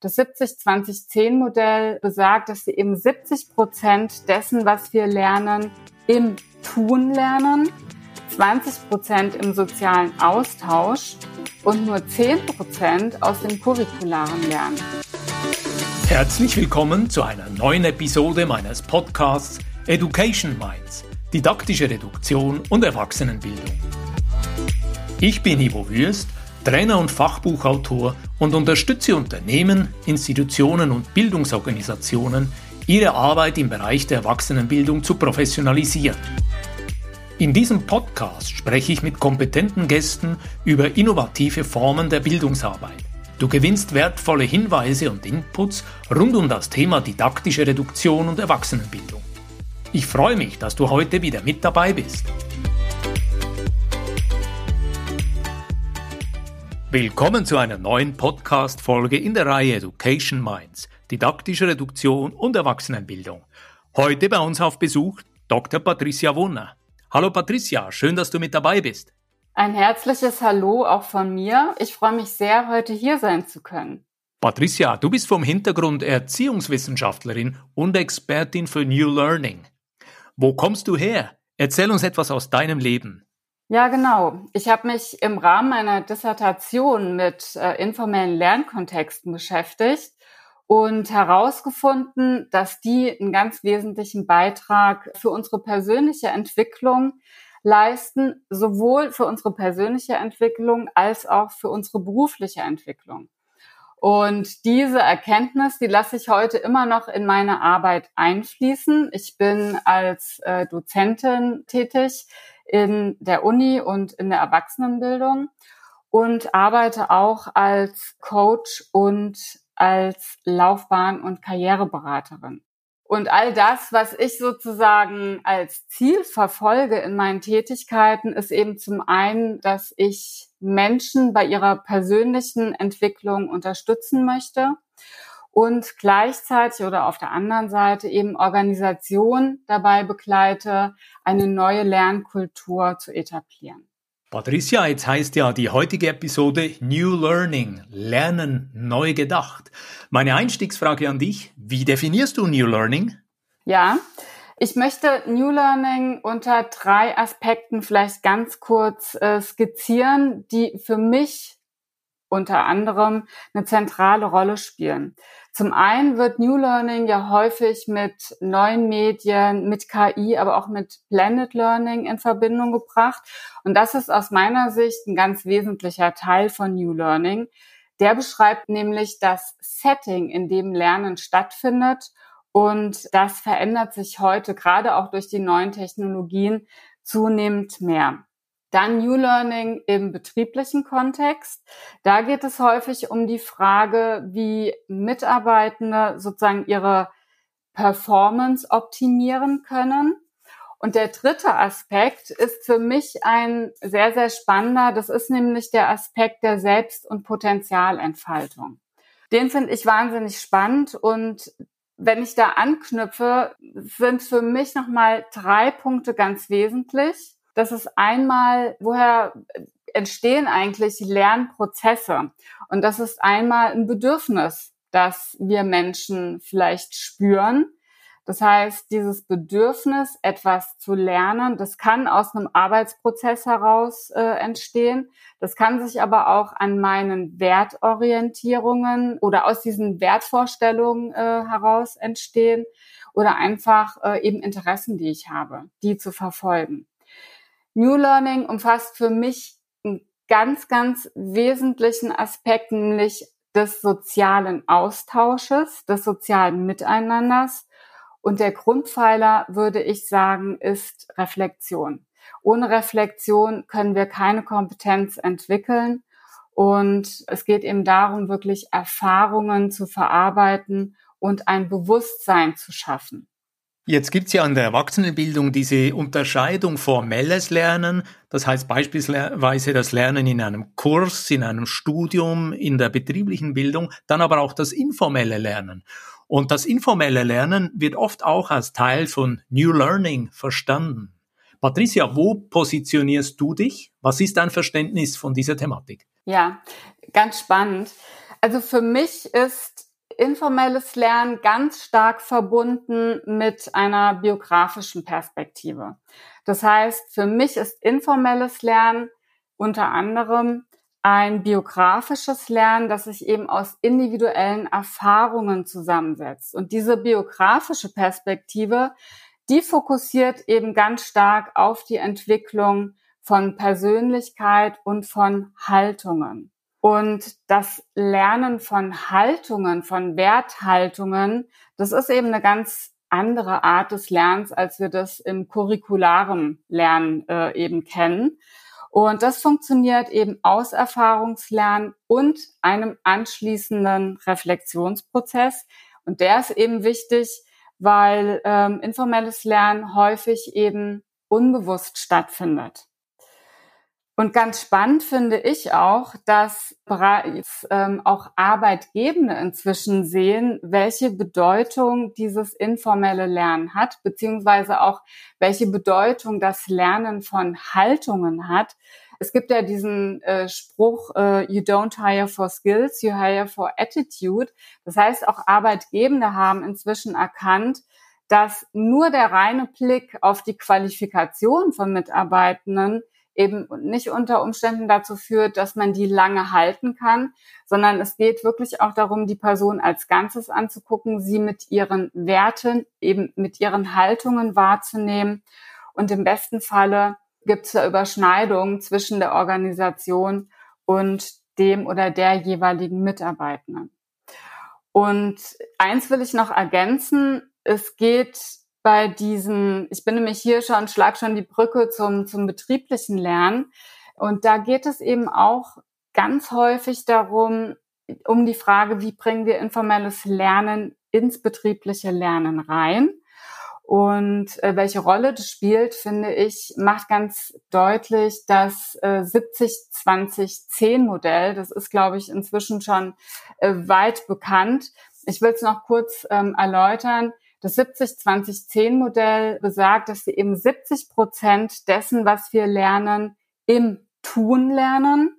Das 70-20-10-Modell besagt, dass wir eben 70 Prozent dessen, was wir lernen, im Tun lernen, 20 Prozent im sozialen Austausch und nur 10 Prozent aus dem curricularen Lernen. Herzlich willkommen zu einer neuen Episode meines Podcasts Education Minds, didaktische Reduktion und Erwachsenenbildung. Ich bin Ivo Würst Trainer und Fachbuchautor und unterstütze Unternehmen, Institutionen und Bildungsorganisationen, ihre Arbeit im Bereich der Erwachsenenbildung zu professionalisieren. In diesem Podcast spreche ich mit kompetenten Gästen über innovative Formen der Bildungsarbeit. Du gewinnst wertvolle Hinweise und Inputs rund um das Thema didaktische Reduktion und Erwachsenenbildung. Ich freue mich, dass du heute wieder mit dabei bist. Willkommen zu einer neuen Podcast-Folge in der Reihe Education Minds, didaktische Reduktion und Erwachsenenbildung. Heute bei uns auf Besuch Dr. Patricia Wunner. Hallo Patricia, schön, dass du mit dabei bist. Ein herzliches Hallo auch von mir. Ich freue mich sehr, heute hier sein zu können. Patricia, du bist vom Hintergrund Erziehungswissenschaftlerin und Expertin für New Learning. Wo kommst du her? Erzähl uns etwas aus deinem Leben. Ja, genau. Ich habe mich im Rahmen meiner Dissertation mit äh, informellen Lernkontexten beschäftigt und herausgefunden, dass die einen ganz wesentlichen Beitrag für unsere persönliche Entwicklung leisten, sowohl für unsere persönliche Entwicklung als auch für unsere berufliche Entwicklung. Und diese Erkenntnis, die lasse ich heute immer noch in meine Arbeit einfließen. Ich bin als äh, Dozentin tätig in der Uni und in der Erwachsenenbildung und arbeite auch als Coach und als Laufbahn- und Karriereberaterin. Und all das, was ich sozusagen als Ziel verfolge in meinen Tätigkeiten, ist eben zum einen, dass ich Menschen bei ihrer persönlichen Entwicklung unterstützen möchte und gleichzeitig oder auf der anderen Seite eben Organisation dabei begleite, eine neue Lernkultur zu etablieren. Patricia, jetzt heißt ja die heutige Episode New Learning, Lernen neu gedacht. Meine Einstiegsfrage an dich, wie definierst du New Learning? Ja, ich möchte New Learning unter drei Aspekten vielleicht ganz kurz äh, skizzieren, die für mich unter anderem eine zentrale Rolle spielen. Zum einen wird New Learning ja häufig mit neuen Medien, mit KI, aber auch mit Blended Learning in Verbindung gebracht. Und das ist aus meiner Sicht ein ganz wesentlicher Teil von New Learning. Der beschreibt nämlich das Setting, in dem Lernen stattfindet. Und das verändert sich heute gerade auch durch die neuen Technologien zunehmend mehr. Dann New Learning im betrieblichen Kontext. Da geht es häufig um die Frage, wie Mitarbeitende sozusagen ihre Performance optimieren können. Und der dritte Aspekt ist für mich ein sehr, sehr spannender. Das ist nämlich der Aspekt der Selbst- und Potenzialentfaltung. Den finde ich wahnsinnig spannend und wenn ich da anknüpfe, sind für mich nochmal drei Punkte ganz wesentlich. Das ist einmal, woher entstehen eigentlich Lernprozesse? Und das ist einmal ein Bedürfnis, das wir Menschen vielleicht spüren. Das heißt, dieses Bedürfnis, etwas zu lernen, das kann aus einem Arbeitsprozess heraus äh, entstehen. Das kann sich aber auch an meinen Wertorientierungen oder aus diesen Wertvorstellungen äh, heraus entstehen oder einfach äh, eben Interessen, die ich habe, die zu verfolgen. New Learning umfasst für mich einen ganz, ganz wesentlichen Aspekt, nämlich des sozialen Austausches, des sozialen Miteinanders. Und der Grundpfeiler, würde ich sagen, ist Reflexion. Ohne Reflexion können wir keine Kompetenz entwickeln. Und es geht eben darum, wirklich Erfahrungen zu verarbeiten und ein Bewusstsein zu schaffen. Jetzt gibt's ja in der Erwachsenenbildung diese Unterscheidung formelles Lernen, das heißt beispielsweise das Lernen in einem Kurs, in einem Studium, in der betrieblichen Bildung, dann aber auch das informelle Lernen. Und das informelle Lernen wird oft auch als Teil von New Learning verstanden. Patricia, wo positionierst du dich? Was ist dein Verständnis von dieser Thematik? Ja, ganz spannend. Also für mich ist informelles Lernen ganz stark verbunden mit einer biografischen Perspektive. Das heißt, für mich ist informelles Lernen unter anderem ein biografisches Lernen, das sich eben aus individuellen Erfahrungen zusammensetzt. Und diese biografische Perspektive, die fokussiert eben ganz stark auf die Entwicklung von Persönlichkeit und von Haltungen. Und das Lernen von Haltungen, von Werthaltungen, das ist eben eine ganz andere Art des Lernens, als wir das im curricularen Lernen äh, eben kennen. Und das funktioniert eben aus Erfahrungslernen und einem anschließenden Reflexionsprozess. Und der ist eben wichtig, weil ähm, informelles Lernen häufig eben unbewusst stattfindet. Und ganz spannend finde ich auch, dass bereits ähm, auch Arbeitgebende inzwischen sehen, welche Bedeutung dieses informelle Lernen hat, beziehungsweise auch welche Bedeutung das Lernen von Haltungen hat. Es gibt ja diesen äh, Spruch, äh, you don't hire for skills, you hire for attitude. Das heißt, auch Arbeitgebende haben inzwischen erkannt, dass nur der reine Blick auf die Qualifikation von Mitarbeitenden eben nicht unter Umständen dazu führt, dass man die lange halten kann, sondern es geht wirklich auch darum, die Person als Ganzes anzugucken, sie mit ihren Werten, eben mit ihren Haltungen wahrzunehmen. Und im besten Falle gibt es da Überschneidungen zwischen der Organisation und dem oder der jeweiligen Mitarbeitenden. Und eins will ich noch ergänzen. Es geht bei diesen, ich bin nämlich hier schon, schlag schon die Brücke zum, zum betrieblichen Lernen. Und da geht es eben auch ganz häufig darum, um die Frage, wie bringen wir informelles Lernen ins betriebliche Lernen rein? Und äh, welche Rolle das spielt, finde ich, macht ganz deutlich das äh, 70-20-10-Modell. Das ist, glaube ich, inzwischen schon äh, weit bekannt. Ich will es noch kurz ähm, erläutern. Das 70-20-10-Modell besagt, dass wir eben 70 Prozent dessen, was wir lernen, im Tun lernen,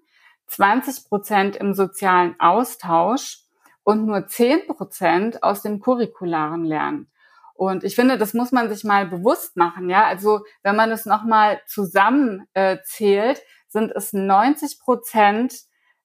20 Prozent im sozialen Austausch und nur 10 Prozent aus dem curricularen Lernen. Und ich finde, das muss man sich mal bewusst machen. Ja, also wenn man es nochmal zusammenzählt, äh, sind es 90 Prozent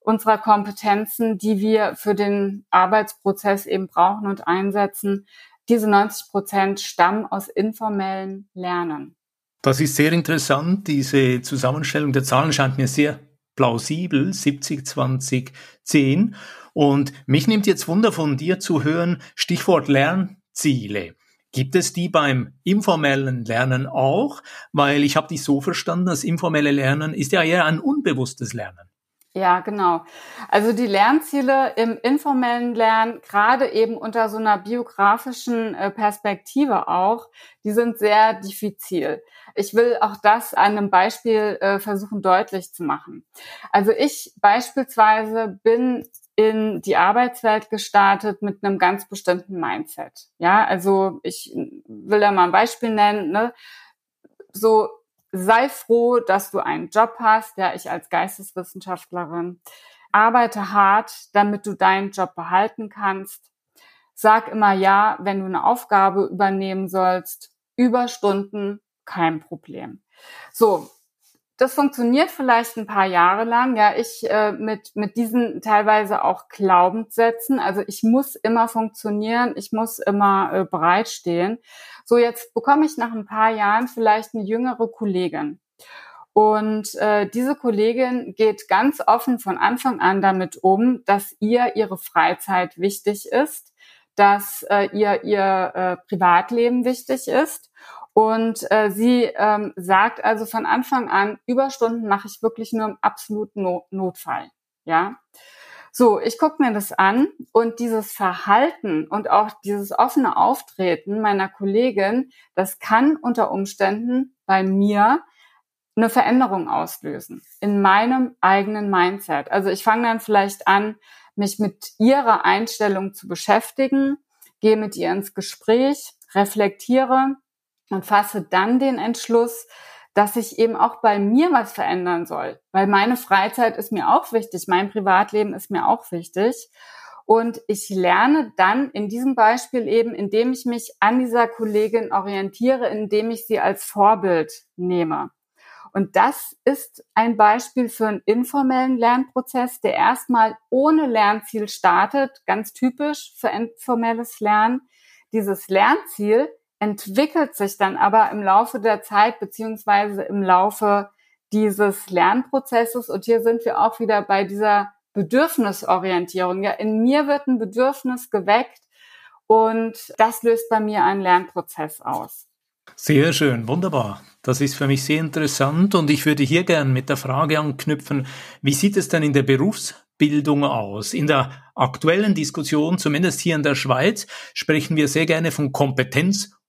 unserer Kompetenzen, die wir für den Arbeitsprozess eben brauchen und einsetzen, diese 90 Prozent stammen aus informellen Lernen. Das ist sehr interessant. Diese Zusammenstellung der Zahlen scheint mir sehr plausibel, 70, 20, 10. Und mich nimmt jetzt Wunder von dir zu hören, Stichwort Lernziele. Gibt es die beim informellen Lernen auch? Weil ich habe dich so verstanden, das informelle Lernen ist ja eher ein unbewusstes Lernen. Ja, genau. Also die Lernziele im informellen Lernen, gerade eben unter so einer biografischen äh, Perspektive auch, die sind sehr diffizil. Ich will auch das an einem Beispiel äh, versuchen deutlich zu machen. Also ich beispielsweise bin in die Arbeitswelt gestartet mit einem ganz bestimmten Mindset. Ja, also ich will da mal ein Beispiel nennen. Ne? So sei froh, dass du einen Job hast, ja, ich als Geisteswissenschaftlerin. Arbeite hart, damit du deinen Job behalten kannst. Sag immer ja, wenn du eine Aufgabe übernehmen sollst. Überstunden, kein Problem. So, das funktioniert vielleicht ein paar Jahre lang. Ja, ich äh, mit mit diesen teilweise auch Glaubenssätzen. Also ich muss immer funktionieren, ich muss immer äh, bereitstehen. So jetzt bekomme ich nach ein paar Jahren vielleicht eine jüngere Kollegin. Und äh, diese Kollegin geht ganz offen von Anfang an damit um, dass ihr ihre Freizeit wichtig ist, dass äh, ihr ihr äh, Privatleben wichtig ist und äh, sie ähm, sagt also von Anfang an, Überstunden mache ich wirklich nur im absoluten no Notfall. Ja. So, ich gucke mir das an und dieses Verhalten und auch dieses offene Auftreten meiner Kollegin, das kann unter Umständen bei mir eine Veränderung auslösen in meinem eigenen Mindset. Also ich fange dann vielleicht an, mich mit ihrer Einstellung zu beschäftigen, gehe mit ihr ins Gespräch, reflektiere und fasse dann den Entschluss, dass ich eben auch bei mir was verändern soll, weil meine Freizeit ist mir auch wichtig, mein Privatleben ist mir auch wichtig. Und ich lerne dann in diesem Beispiel eben, indem ich mich an dieser Kollegin orientiere, indem ich sie als Vorbild nehme. Und das ist ein Beispiel für einen informellen Lernprozess, der erstmal ohne Lernziel startet, ganz typisch für informelles Lernen. Dieses Lernziel entwickelt sich dann aber im Laufe der Zeit beziehungsweise im Laufe dieses Lernprozesses. Und hier sind wir auch wieder bei dieser Bedürfnisorientierung. Ja, in mir wird ein Bedürfnis geweckt und das löst bei mir einen Lernprozess aus. Sehr schön, wunderbar. Das ist für mich sehr interessant und ich würde hier gern mit der Frage anknüpfen, wie sieht es denn in der Berufsbildung aus? In der aktuellen Diskussion, zumindest hier in der Schweiz, sprechen wir sehr gerne von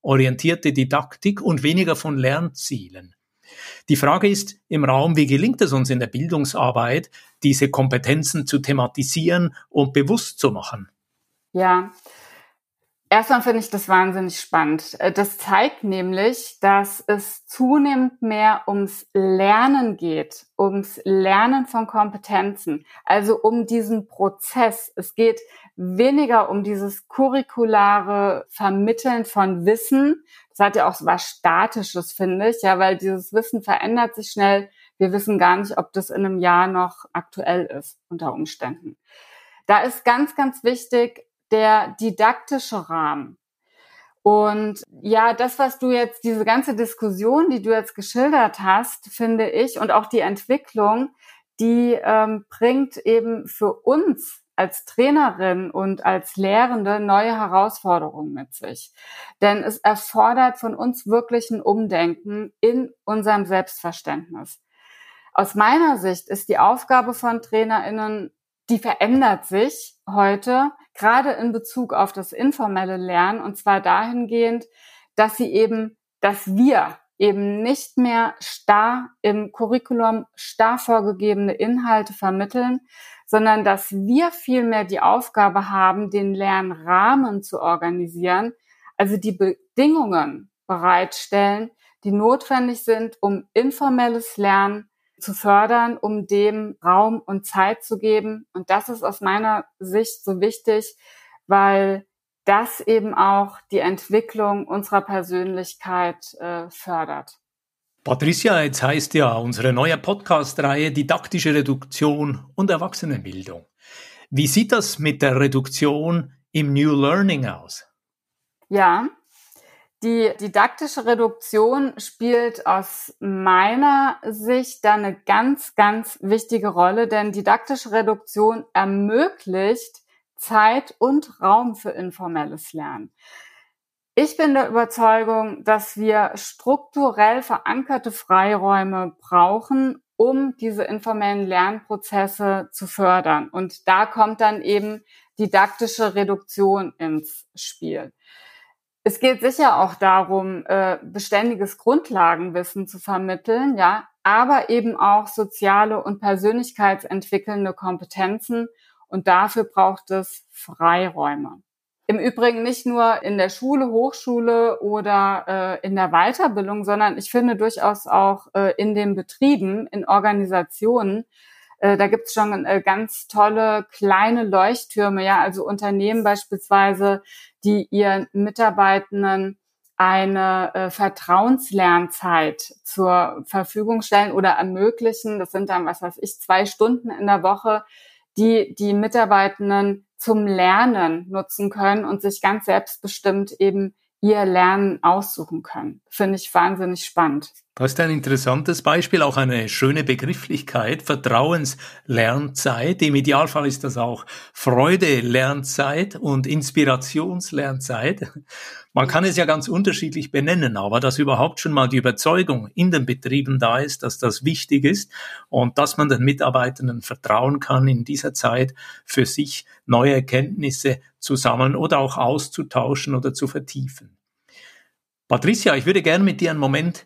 kompetenzorientierte Didaktik und weniger von Lernzielen. Die Frage ist im Raum, wie gelingt es uns in der Bildungsarbeit, diese Kompetenzen zu thematisieren und bewusst zu machen? Ja, Erstmal finde ich das wahnsinnig spannend. Äh, das zeigt nämlich, dass es zunehmend mehr ums Lernen geht, ums Lernen von Kompetenzen, also um diesen Prozess. Es geht weniger um dieses curriculare Vermitteln von Wissen. Das hat ja auch so was Statisches, finde ich, ja, weil dieses Wissen verändert sich schnell. Wir wissen gar nicht, ob das in einem Jahr noch aktuell ist unter Umständen. Da ist ganz, ganz wichtig, der didaktische Rahmen. Und ja, das, was du jetzt, diese ganze Diskussion, die du jetzt geschildert hast, finde ich, und auch die Entwicklung, die ähm, bringt eben für uns als Trainerin und als Lehrende neue Herausforderungen mit sich. Denn es erfordert von uns wirklich ein Umdenken in unserem Selbstverständnis. Aus meiner Sicht ist die Aufgabe von TrainerInnen, die verändert sich heute, gerade in Bezug auf das informelle Lernen, und zwar dahingehend, dass sie eben, dass wir eben nicht mehr starr im Curriculum starr vorgegebene Inhalte vermitteln, sondern dass wir vielmehr die Aufgabe haben, den Lernrahmen zu organisieren, also die Bedingungen bereitstellen, die notwendig sind, um informelles Lernen zu fördern, um dem Raum und Zeit zu geben. Und das ist aus meiner Sicht so wichtig, weil das eben auch die Entwicklung unserer Persönlichkeit äh, fördert. Patricia, jetzt heißt ja unsere neue Podcast-Reihe Didaktische Reduktion und Erwachsenenbildung. Wie sieht das mit der Reduktion im New Learning aus? Ja, die didaktische Reduktion spielt aus meiner Sicht da eine ganz, ganz wichtige Rolle, denn didaktische Reduktion ermöglicht Zeit und Raum für informelles Lernen. Ich bin der Überzeugung, dass wir strukturell verankerte Freiräume brauchen, um diese informellen Lernprozesse zu fördern. Und da kommt dann eben didaktische Reduktion ins Spiel. Es geht sicher auch darum, äh, beständiges Grundlagenwissen zu vermitteln, ja, aber eben auch soziale und persönlichkeitsentwickelnde Kompetenzen. Und dafür braucht es Freiräume. Im Übrigen nicht nur in der Schule, Hochschule oder äh, in der Weiterbildung, sondern ich finde durchaus auch äh, in den Betrieben, in Organisationen, äh, da gibt's schon äh, ganz tolle kleine Leuchttürme, ja, also Unternehmen beispielsweise, die ihren Mitarbeitenden eine äh, Vertrauenslernzeit zur Verfügung stellen oder ermöglichen. Das sind dann, was weiß ich, zwei Stunden in der Woche, die die Mitarbeitenden zum Lernen nutzen können und sich ganz selbstbestimmt eben ihr Lernen aussuchen können. Finde ich wahnsinnig spannend. Das ist ein interessantes Beispiel, auch eine schöne Begrifflichkeit, Vertrauenslernzeit. Im Idealfall ist das auch Freude-Lernzeit und Inspirationslernzeit. Man kann es ja ganz unterschiedlich benennen, aber dass überhaupt schon mal die Überzeugung in den Betrieben da ist, dass das wichtig ist und dass man den Mitarbeitenden vertrauen kann, in dieser Zeit für sich neue Erkenntnisse zu sammeln oder auch auszutauschen oder zu vertiefen. Patricia, ich würde gerne mit dir einen Moment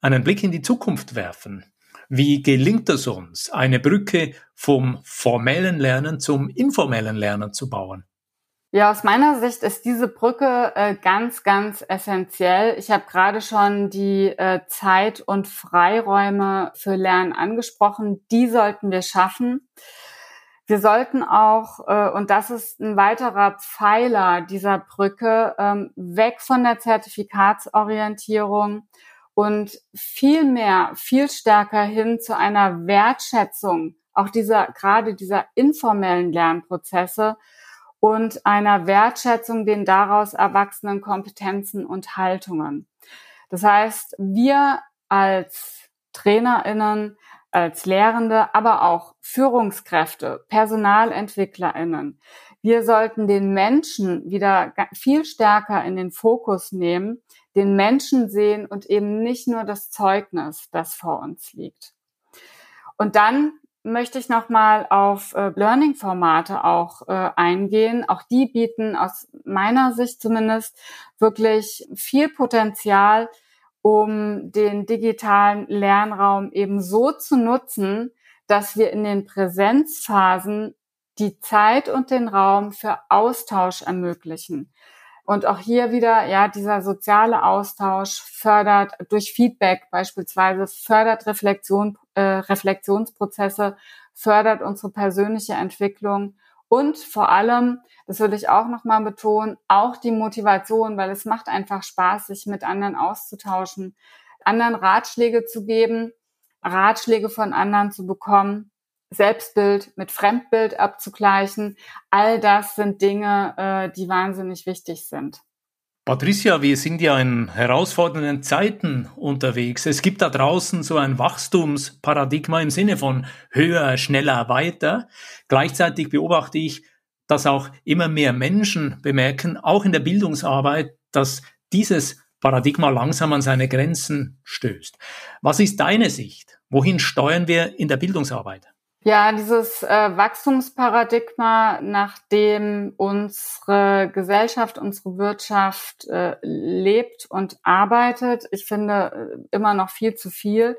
einen Blick in die Zukunft werfen. Wie gelingt es uns, eine Brücke vom formellen Lernen zum informellen Lernen zu bauen? Ja, aus meiner Sicht ist diese Brücke äh, ganz, ganz essentiell. Ich habe gerade schon die äh, Zeit- und Freiräume für Lernen angesprochen. Die sollten wir schaffen. Wir sollten auch, äh, und das ist ein weiterer Pfeiler dieser Brücke, ähm, weg von der Zertifikatsorientierung und viel mehr, viel stärker hin zu einer Wertschätzung auch dieser, gerade dieser informellen Lernprozesse und einer Wertschätzung den daraus erwachsenen Kompetenzen und Haltungen. Das heißt, wir als TrainerInnen, als Lehrende, aber auch Führungskräfte, PersonalentwicklerInnen, wir sollten den Menschen wieder viel stärker in den Fokus nehmen, den Menschen sehen und eben nicht nur das Zeugnis, das vor uns liegt. Und dann möchte ich nochmal auf äh, Learning-Formate auch äh, eingehen. Auch die bieten aus meiner Sicht zumindest wirklich viel Potenzial, um den digitalen Lernraum eben so zu nutzen, dass wir in den Präsenzphasen die Zeit und den Raum für Austausch ermöglichen. Und auch hier wieder, ja, dieser soziale Austausch fördert durch Feedback beispielsweise, fördert Reflexion, äh, Reflexionsprozesse, fördert unsere persönliche Entwicklung und vor allem, das würde ich auch nochmal betonen, auch die Motivation, weil es macht einfach Spaß, sich mit anderen auszutauschen, anderen Ratschläge zu geben, Ratschläge von anderen zu bekommen Selbstbild mit Fremdbild abzugleichen. All das sind Dinge, äh, die wahnsinnig wichtig sind. Patricia, wir sind ja in herausfordernden Zeiten unterwegs. Es gibt da draußen so ein Wachstumsparadigma im Sinne von höher, schneller, weiter. Gleichzeitig beobachte ich, dass auch immer mehr Menschen bemerken, auch in der Bildungsarbeit, dass dieses Paradigma langsam an seine Grenzen stößt. Was ist deine Sicht? Wohin steuern wir in der Bildungsarbeit? Ja, dieses äh, Wachstumsparadigma, nach dem unsere Gesellschaft, unsere Wirtschaft äh, lebt und arbeitet, ich finde äh, immer noch viel zu viel,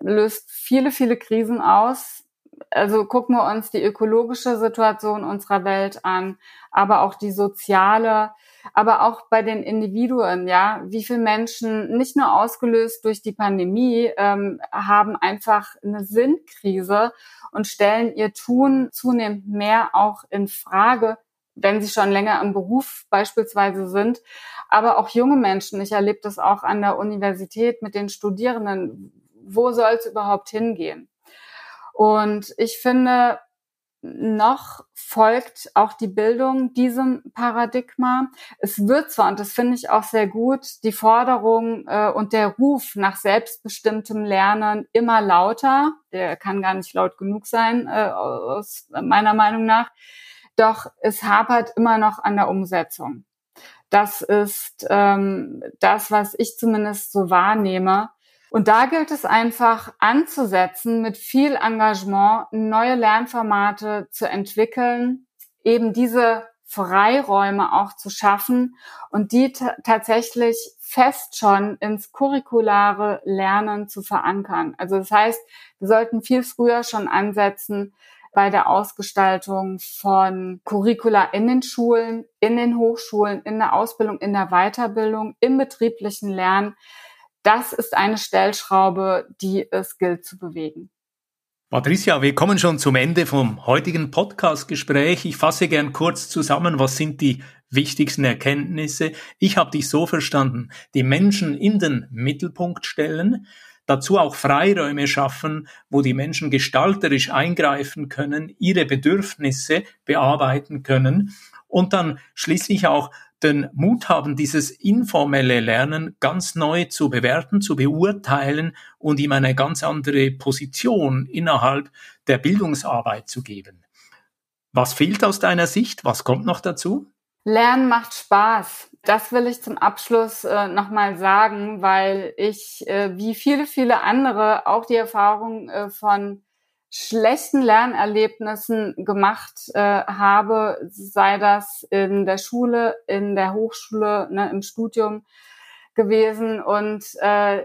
löst viele, viele Krisen aus. Also gucken wir uns die ökologische Situation unserer Welt an, aber auch die soziale, aber auch bei den Individuen, ja, wie viele Menschen nicht nur ausgelöst durch die Pandemie ähm, haben einfach eine Sinnkrise und stellen ihr Tun zunehmend mehr auch in Frage, wenn sie schon länger im Beruf beispielsweise sind. Aber auch junge Menschen, ich erlebe das auch an der Universität mit den Studierenden, wo soll es überhaupt hingehen? Und ich finde, noch folgt auch die Bildung diesem Paradigma. Es wird zwar, und das finde ich auch sehr gut, die Forderung äh, und der Ruf nach selbstbestimmtem Lernen immer lauter. Der kann gar nicht laut genug sein, äh, aus meiner Meinung nach. Doch es hapert immer noch an der Umsetzung. Das ist ähm, das, was ich zumindest so wahrnehme. Und da gilt es einfach anzusetzen, mit viel Engagement neue Lernformate zu entwickeln, eben diese Freiräume auch zu schaffen und die tatsächlich fest schon ins curriculare Lernen zu verankern. Also das heißt, wir sollten viel früher schon ansetzen bei der Ausgestaltung von Curricula in den Schulen, in den Hochschulen, in der Ausbildung, in der Weiterbildung, im betrieblichen Lernen, das ist eine Stellschraube, die es gilt zu bewegen. Patricia, wir kommen schon zum Ende vom heutigen Podcast-Gespräch. Ich fasse gern kurz zusammen, was sind die wichtigsten Erkenntnisse. Ich habe dich so verstanden, die Menschen in den Mittelpunkt stellen, dazu auch Freiräume schaffen, wo die Menschen gestalterisch eingreifen können, ihre Bedürfnisse bearbeiten können und dann schließlich auch den Mut haben, dieses informelle Lernen ganz neu zu bewerten, zu beurteilen und ihm eine ganz andere Position innerhalb der Bildungsarbeit zu geben. Was fehlt aus deiner Sicht? Was kommt noch dazu? Lernen macht Spaß. Das will ich zum Abschluss äh, nochmal sagen, weil ich, äh, wie viele, viele andere, auch die Erfahrung äh, von schlechten Lernerlebnissen gemacht äh, habe, sei das in der Schule, in der Hochschule, ne, im Studium gewesen. Und äh,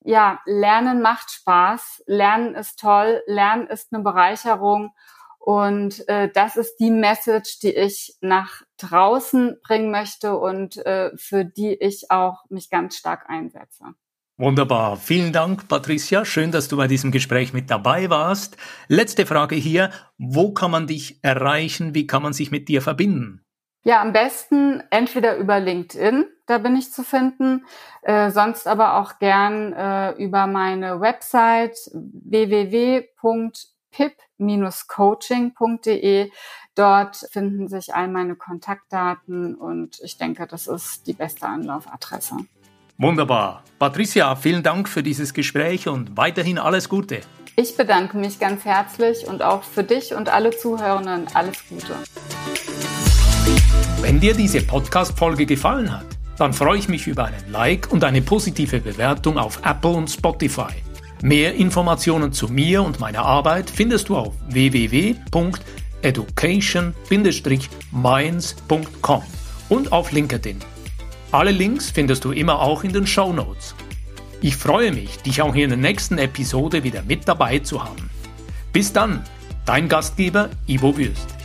ja, Lernen macht Spaß, Lernen ist toll, Lernen ist eine Bereicherung. Und äh, das ist die Message, die ich nach draußen bringen möchte und äh, für die ich auch mich ganz stark einsetze. Wunderbar. Vielen Dank, Patricia. Schön, dass du bei diesem Gespräch mit dabei warst. Letzte Frage hier. Wo kann man dich erreichen? Wie kann man sich mit dir verbinden? Ja, am besten entweder über LinkedIn, da bin ich zu finden, äh, sonst aber auch gern äh, über meine Website www.pip-coaching.de. Dort finden sich all meine Kontaktdaten und ich denke, das ist die beste Anlaufadresse. Wunderbar. Patricia, vielen Dank für dieses Gespräch und weiterhin alles Gute. Ich bedanke mich ganz herzlich und auch für dich und alle Zuhörenden alles Gute. Wenn dir diese Podcast-Folge gefallen hat, dann freue ich mich über einen Like und eine positive Bewertung auf Apple und Spotify. Mehr Informationen zu mir und meiner Arbeit findest du auf www.education-minds.com und auf LinkedIn. Alle Links findest du immer auch in den Show Notes. Ich freue mich, dich auch in der nächsten Episode wieder mit dabei zu haben. Bis dann, dein Gastgeber Ivo Würst.